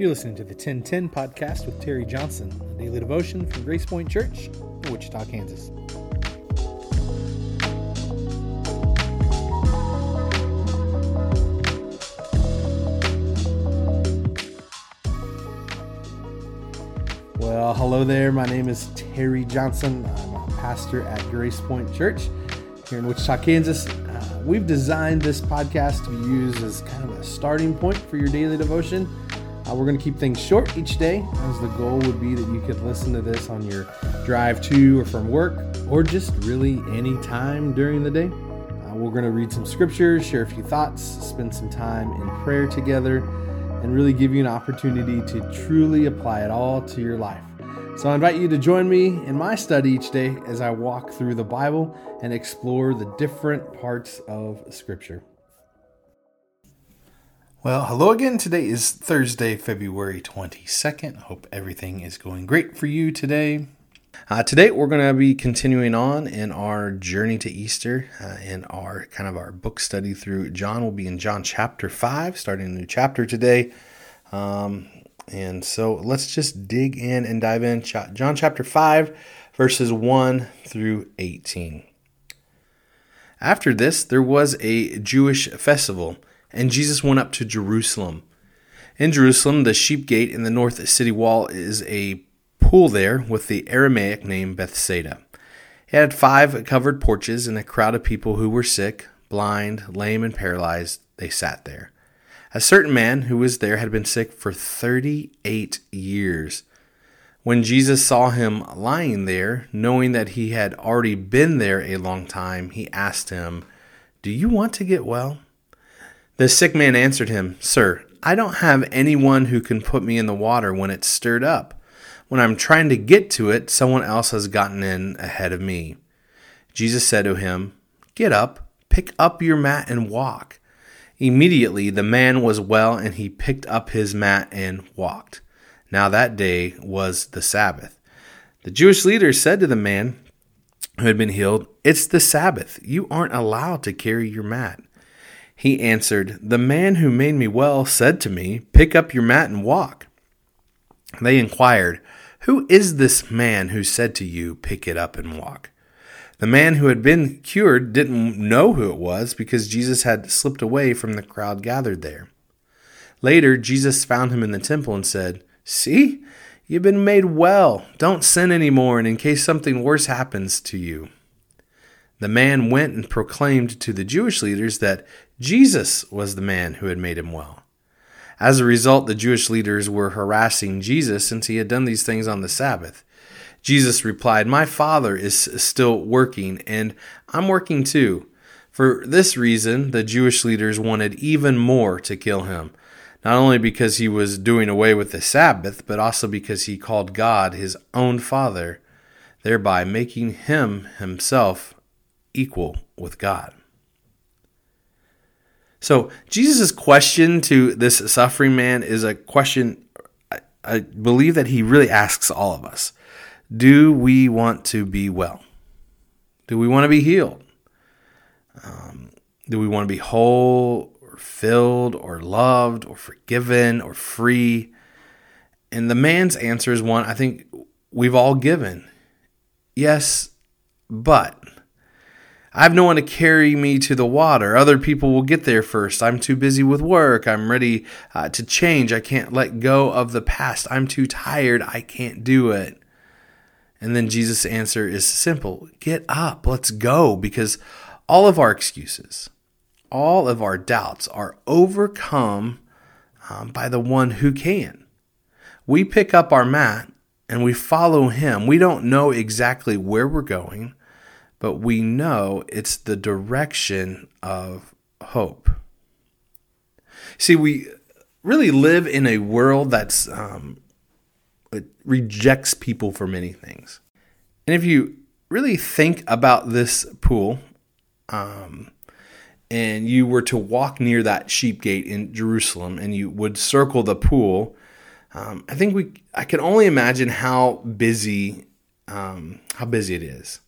You're listening to the 1010 podcast with Terry Johnson, a daily devotion from Grace Point Church in Wichita, Kansas. Well, hello there. My name is Terry Johnson. I'm a pastor at Grace Point Church here in Wichita, Kansas. Uh, we've designed this podcast to be used as kind of a starting point for your daily devotion. Uh, we're going to keep things short each day, as the goal would be that you could listen to this on your drive to or from work, or just really any time during the day. Uh, we're going to read some scriptures, share a few thoughts, spend some time in prayer together, and really give you an opportunity to truly apply it all to your life. So I invite you to join me in my study each day as I walk through the Bible and explore the different parts of Scripture. Well, hello again. Today is Thursday, February 22nd. Hope everything is going great for you today. Uh, today, we're going to be continuing on in our journey to Easter uh, in our kind of our book study through John. We'll be in John chapter 5, starting a new chapter today. Um, and so let's just dig in and dive in. John chapter 5, verses 1 through 18. After this, there was a Jewish festival and Jesus went up to Jerusalem. In Jerusalem, the sheep gate in the north city wall is a pool there with the Aramaic name Bethsaida. It had five covered porches, and a crowd of people who were sick, blind, lame, and paralyzed, they sat there. A certain man who was there had been sick for 38 years. When Jesus saw him lying there, knowing that he had already been there a long time, he asked him, Do you want to get well? The sick man answered him, Sir, I don't have anyone who can put me in the water when it's stirred up. When I'm trying to get to it, someone else has gotten in ahead of me. Jesus said to him, Get up, pick up your mat, and walk. Immediately the man was well, and he picked up his mat and walked. Now that day was the Sabbath. The Jewish leaders said to the man who had been healed, It's the Sabbath. You aren't allowed to carry your mat. He answered, The man who made me well said to me, Pick up your mat and walk. They inquired, Who is this man who said to you, Pick it up and walk? The man who had been cured didn't know who it was because Jesus had slipped away from the crowd gathered there. Later, Jesus found him in the temple and said, See, you've been made well. Don't sin anymore, and in case something worse happens to you. The man went and proclaimed to the Jewish leaders that Jesus was the man who had made him well. As a result, the Jewish leaders were harassing Jesus since he had done these things on the Sabbath. Jesus replied, My Father is still working, and I'm working too. For this reason, the Jewish leaders wanted even more to kill him, not only because he was doing away with the Sabbath, but also because he called God his own Father, thereby making him himself equal with God. So, Jesus' question to this suffering man is a question I believe that he really asks all of us Do we want to be well? Do we want to be healed? Um, do we want to be whole or filled or loved or forgiven or free? And the man's answer is one I think we've all given. Yes, but I have no one to carry me to the water. Other people will get there first. I'm too busy with work. I'm ready uh, to change. I can't let go of the past. I'm too tired. I can't do it. And then Jesus' answer is simple get up. Let's go. Because all of our excuses, all of our doubts are overcome um, by the one who can. We pick up our mat and we follow him. We don't know exactly where we're going but we know it's the direction of hope. See, we really live in a world that's um, it rejects people for many things, and if you really think about this pool, um, and you were to walk near that sheep gate in Jerusalem, and you would circle the pool, um, I think we I can only imagine how busy um, how busy it is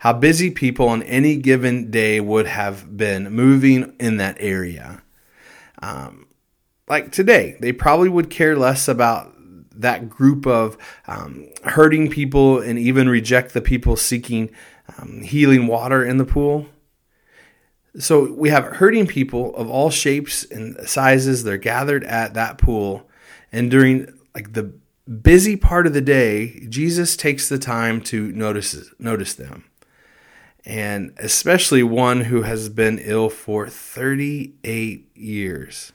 how busy people on any given day would have been moving in that area. Um, like today, they probably would care less about that group of um, hurting people and even reject the people seeking um, healing water in the pool. So we have hurting people of all shapes and sizes. They're gathered at that pool, and during like the busy part of the day, Jesus takes the time to notice notice them. And especially one who has been ill for 38 years.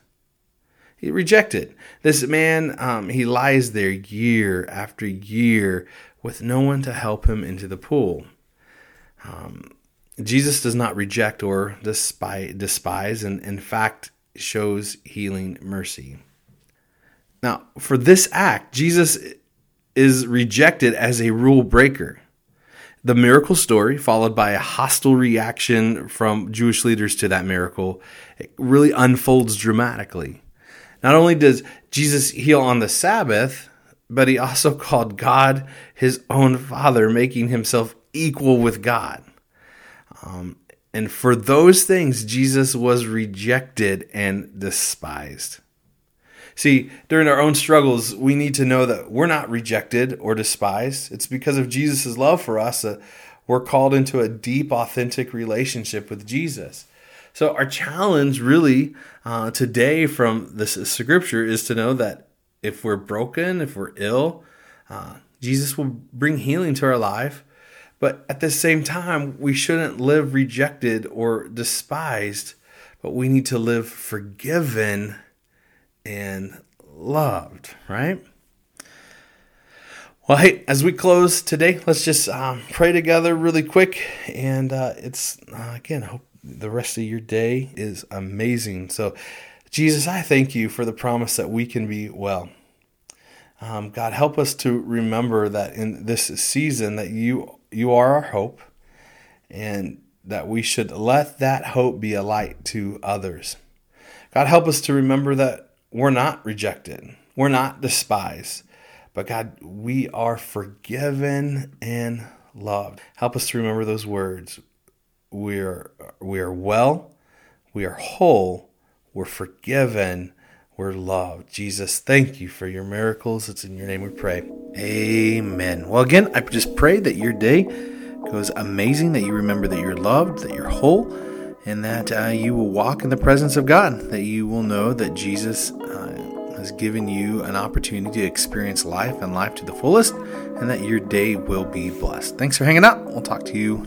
He rejected. This man, um, he lies there year after year with no one to help him into the pool. Um, Jesus does not reject or despise, despise and in fact shows healing mercy. Now, for this act, Jesus is rejected as a rule breaker. The miracle story, followed by a hostile reaction from Jewish leaders to that miracle, it really unfolds dramatically. Not only does Jesus heal on the Sabbath, but he also called God his own Father, making himself equal with God. Um, and for those things, Jesus was rejected and despised. See, during our own struggles, we need to know that we're not rejected or despised. It's because of Jesus' love for us that we're called into a deep, authentic relationship with Jesus. So, our challenge really uh, today from this scripture is to know that if we're broken, if we're ill, uh, Jesus will bring healing to our life. But at the same time, we shouldn't live rejected or despised, but we need to live forgiven and loved, right? Well, hey, as we close today, let's just um, pray together really quick. And uh, it's, uh, again, hope the rest of your day is amazing. So, Jesus, I thank you for the promise that we can be well. Um, God, help us to remember that in this season that you you are our hope, and that we should let that hope be a light to others. God, help us to remember that we're not rejected, we're not despised, but God, we are forgiven and loved. Help us to remember those words. We are we are well, we are whole, we're forgiven we're loved. Jesus, thank you for your miracles. It's in your name we pray. Amen. Well, again, I just pray that your day goes amazing, that you remember that you're loved, that you're whole, and that uh, you will walk in the presence of God, that you will know that Jesus uh, has given you an opportunity to experience life and life to the fullest, and that your day will be blessed. Thanks for hanging out. We'll talk to you